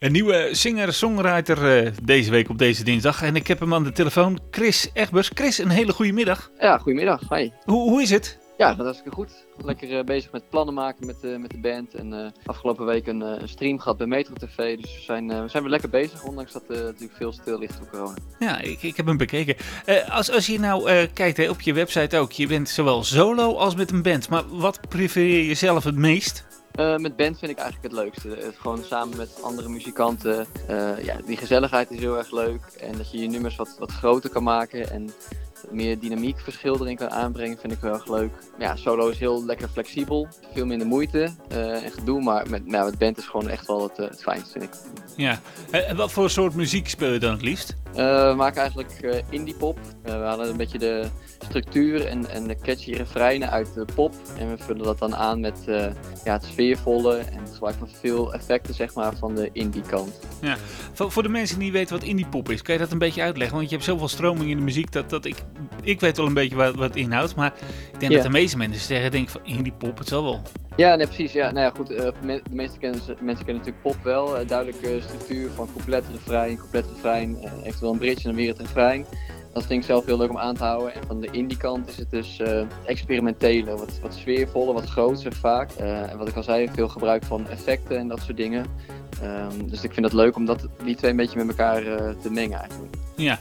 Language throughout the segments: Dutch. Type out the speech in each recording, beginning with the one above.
Een nieuwe singer-songwriter uh, deze week op deze dinsdag. En ik heb hem aan de telefoon, Chris Egbers. Chris, een hele goede middag. Ja, goedemiddag. Hi. Hoe, hoe is het? Ja, dat is hartstikke goed. Lekker uh, bezig met plannen maken met, uh, met de band. En uh, afgelopen week een, een, stream gehad bij Metro TV. Dus we zijn, we zijn weer lekker bezig, ondanks dat er natuurlijk veel stil ligt door corona. Ja, ik, ik heb hem bekeken. als, als je nou kijkt hè, op je website ook, je bent zowel solo als met een band. Maar wat prefereer je zelf het meest? Uh, met band vind ik eigenlijk het leukste. Het gewoon samen met andere muzikanten. Uh, ja, die gezelligheid is heel erg leuk. En dat je je nummers wat, wat groter kan maken. En meer dynamiek verschil erin kan aanbrengen, vind ik heel erg leuk. Ja, solo is heel lekker flexibel. Veel minder moeite uh, en gedoe. Maar met, nou, met band is gewoon echt wel het, het fijnste, vind ik. Ja, en wat voor soort muziek speel je dan het liefst? We maken eigenlijk indie pop. we halen een beetje de structuur en, en de catchy refreinen uit de pop. En we vullen dat dan aan met ja, het sfeervolle en het gebruik van veel effecten zeg maar, van de indie kant. Ja. Voor, voor de mensen die niet weten wat indie pop is, kan je dat een beetje uitleggen? Want je hebt zoveel stroming in de muziek dat, dat ik, ik weet wel een beetje wat, wat het inhoudt. Maar ik denk ja. dat de meeste mensen zeggen, denk van indie pop, het zal wel. Ja, nee, precies. Ja, nou ja, goed, uh, de meeste kennen, mensen kennen natuurlijk pop wel. Uh, duidelijke structuur van couplet, refrein, couplet, refrein. eventueel een bridge en dan weer het refrein. Dat vind ik zelf heel leuk om aan te houden. En van de indie kant is het dus experimentele, wat, wat sfeervoller, wat groter vaak. En wat ik al zei, veel gebruik van effecten en dat soort dingen. Um, dus ik vind het leuk om dat, die twee een beetje met elkaar te mengen eigenlijk. Ja.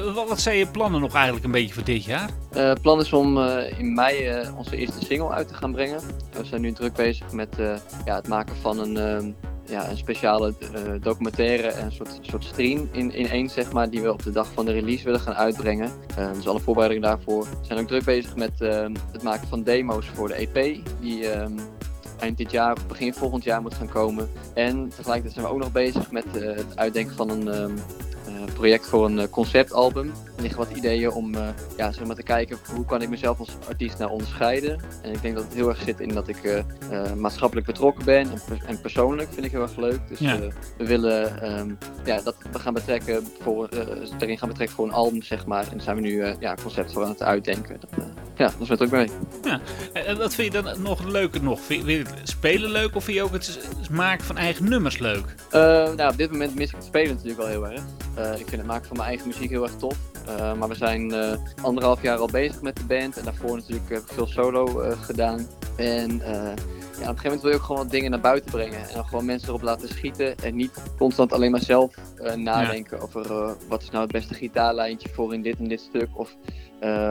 Wat, wat, zijn je plannen nog eigenlijk een beetje voor dit jaar? Het plan is om in mei onze eerste single uit te gaan brengen. We zijn nu druk bezig met ja, het maken van een ehm, ja, een speciale documentaire en een soort, soort stream in, in één, zeg maar, die we op de dag van de release willen gaan uitbrengen. Uh, dus alle voorbereidingen daarvoor. We zijn ook druk bezig met uh, het maken van demo's voor de EP, die eind dit jaar of begin volgend jaar moet gaan komen. En tegelijkertijd zijn we ook nog bezig met het uitdenken van een project voor een conceptalbum. Er liggen wat ideeën om ja, zeg maar te kijken hoe kan ik mezelf als artiest nou onderscheiden. En ik denk dat het heel erg zit in dat ik uh, uh, maatschappelijk betrokken ben en, en, persoonlijk vind ik heel erg leuk. Dus ja. we willen um, ja, dat we gaan betrekken voor, erin gaan betrekken voor een album, zeg maar. En daar zijn we nu ja, concept voor aan het uitdenken. Dat, ja, dat is het ook mee. Ja. En wat vind je dan nog leuker nog? Vind je het spelen leuk of vind je ook het maken van eigen nummers leuk? nou, op dit moment mis ik het spelen natuurlijk wel heel erg. Ik vind het maken van mijn eigen muziek heel erg tof. Uh, maar we zijn uh, anderhalf jaar al bezig met de band. En daarvoor natuurlijk heb ik veel solo gedaan. En ja, op een gegeven moment wil je ook gewoon wat dingen naar buiten brengen. En dan gewoon mensen erop laten schieten. En niet constant alleen maar zelf nadenken ja. over wat is nou het beste gitaarlijntje voor in dit en dit stuk. Of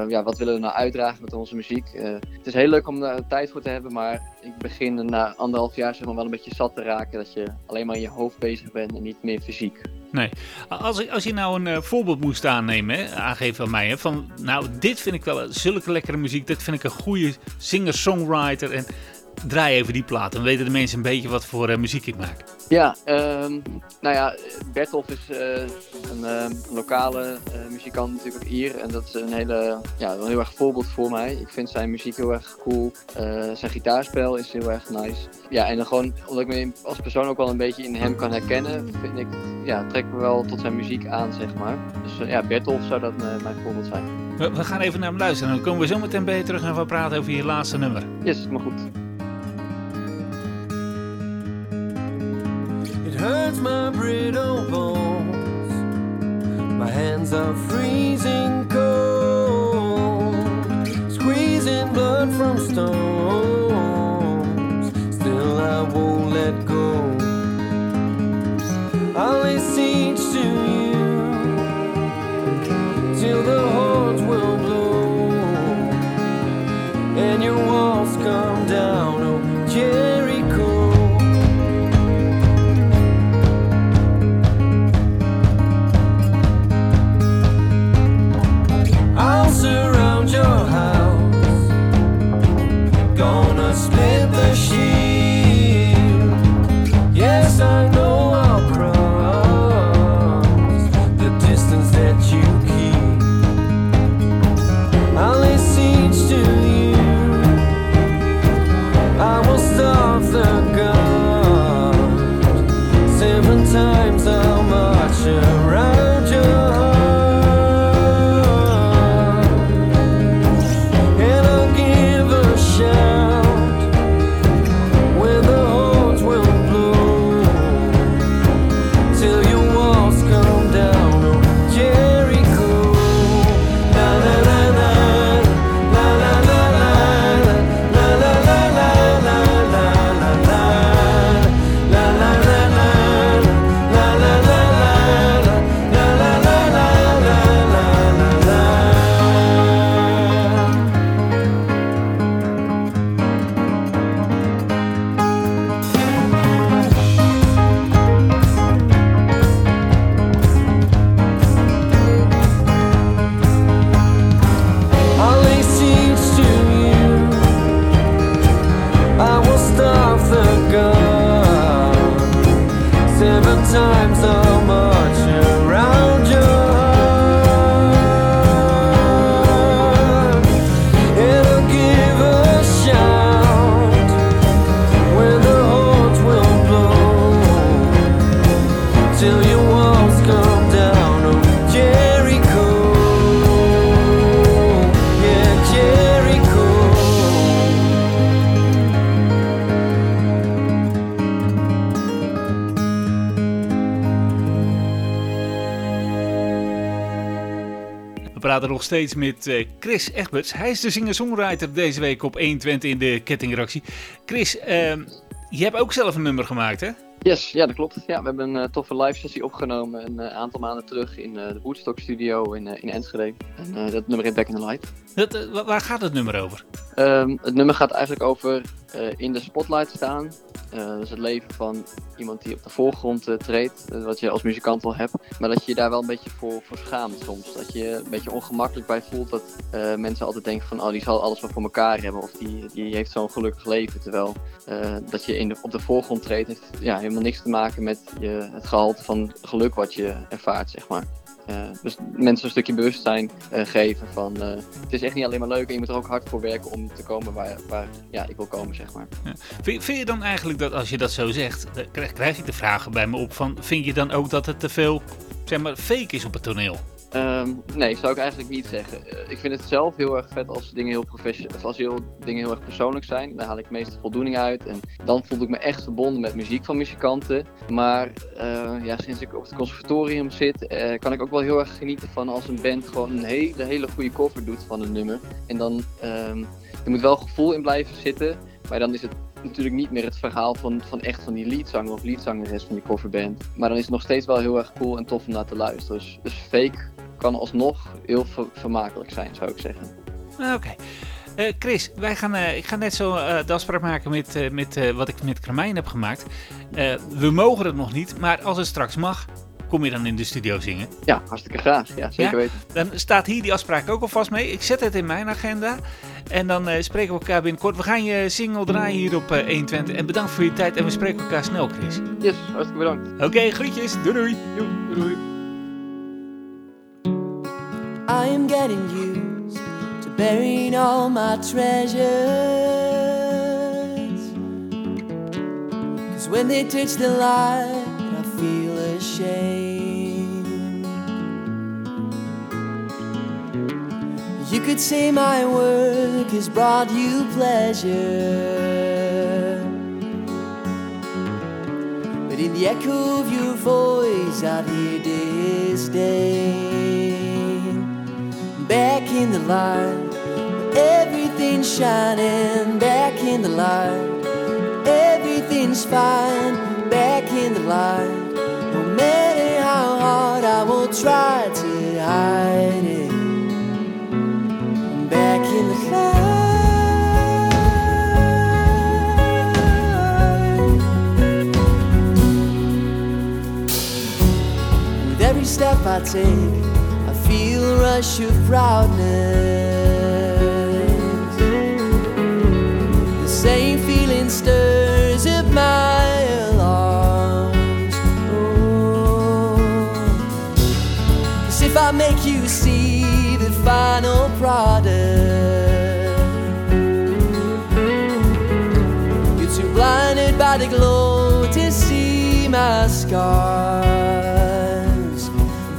ja, wat willen we nou uitdragen met onze muziek. het is heel leuk om daar tijd voor te hebben. Maar ik begin na anderhalf jaar zeg maar, wel een beetje zat te raken. Dat je alleen maar in je hoofd bezig bent en niet meer fysiek. Nee. Als, als je nou een uh, voorbeeld moest aannemen, aangeven van mij, hè, van nou, dit vind ik wel zulke lekkere muziek, dit vind ik een goede singer-songwriter en draai even die plaat. Dan weten de mensen een beetje wat voor uh, muziek ik maak. Ja, um, nou ja, Bertolf is uh, een uh, lokale muzikant natuurlijk ook hier. En dat is een hele, ja, een heel erg voorbeeld voor mij. Ik vind zijn muziek heel erg cool. zijn gitaarspel is heel erg nice. Ja, en dan gewoon, omdat ik me als persoon ook wel een beetje in hem kan herkennen, vind ik, ja, trek me wel tot zijn muziek aan, zeg maar. Dus ja, Bertolf zou dat mijn voorbeeld zijn. We, we, gaan even naar hem luisteren. Dan komen we zo meteen bij je terug en we praten over je laatste nummer. Yes, maar goed. My brittle bones. My hands are freezing seven times so much around you. Praten nog steeds met eh, Chris Egberts. Hij is de singer-songwriter deze week op 120 in de kettingreactie. Chris, ehm, je hebt ook zelf een nummer gemaakt, hè? Yes, ja, dat klopt. Ja, we hebben een eh, toffe live sessie opgenomen een eh, aantal maanden terug in de Woodstock Studio in, in Enschede. En dat nummer heet Back in the Light. Dat, waar gaat het nummer over? Ehm, het nummer gaat eigenlijk over eh, in de spotlight staan. Dus het leven van iemand die op de voorgrond eh, treedt, wat je als muzikant wel hebt. Maar dat je je daar wel een beetje voor, voor schaamt soms. Dat je een beetje ongemakkelijk bij voelt dat mensen altijd denken van oh die zal alles wel voor elkaar hebben. Of die, die heeft zo'n gelukkig leven. Terwijl dat je in de, op de voorgrond treedt heeft ja, helemaal niks te maken met je, het gehalte van geluk wat je ervaart, zeg maar. Eh, dus mensen een stukje bewustzijn eh, geven van eh, het is echt niet alleen maar leuk en je moet er ook hard voor werken om te komen waar, waar ja, ik wil komen, zeg maar. Vind, je dan eigenlijk dat als je dat zo zegt, krijg, krijg ik de vragen bij me op van, vind je dan ook dat het te veel, zeg maar, fake is op het toneel? Ehm, nee, zou ik eigenlijk niet zeggen. Eh, ik vind het zelf heel erg vet als dingen heel of als heel, dingen heel erg persoonlijk zijn. Daar haal ik meestal voldoening uit. En dan voel ik me echt verbonden met muziek van muzikanten. Maar eh, ja, sinds ik op het conservatorium zit, eh, kan ik ook wel heel erg genieten van als een band gewoon een hele, goede cover doet van een nummer. En dan, ehm, er moet wel gevoel in blijven zitten. Maar dan is het natuurlijk niet meer het verhaal van, van echt van die leadzanger of leadzangeres van je coverband. Maar dan is het nog steeds wel heel erg cool en tof om naar te luisteren. Dus, dus fake kan alsnog heel ver- vermakelijk zijn, zou ik zeggen. Ah, Oké. Eh, Chris, wij gaan, eh, ik ga net zo eh, de afspraak maken met, met wat ik met Kramijn heb gemaakt. We mogen het nog niet, maar als het straks mag, kom je dan in de studio zingen. Ja, hartstikke graag. Ja, zeker Ja? weten. Dan staat hier die afspraak ook alvast mee. Ik zet het in mijn agenda. En dan spreken we elkaar binnenkort. We gaan je single draaien hier op eh 120. En bedankt voor je tijd en we spreken elkaar snel, Chris. Yes, hartstikke bedankt. Oké, groetjes. Doei doei. doei. I am getting used to burying all my treasures. Cause when they touch the light, I feel ashamed. You could say my work has brought you pleasure. But in the echo of your voice, I'd hear disdain. Back in the light, everything's shining. Back in the light, everything's fine. Back in the light, no matter how hard I will try to hide it. Back in the light. With every step I take, the rush of proudness. The same feeling stirs up my alarms. Oh. Cause if I make you see the final product, you're too blinded by the glow to see my scars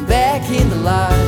back in the light.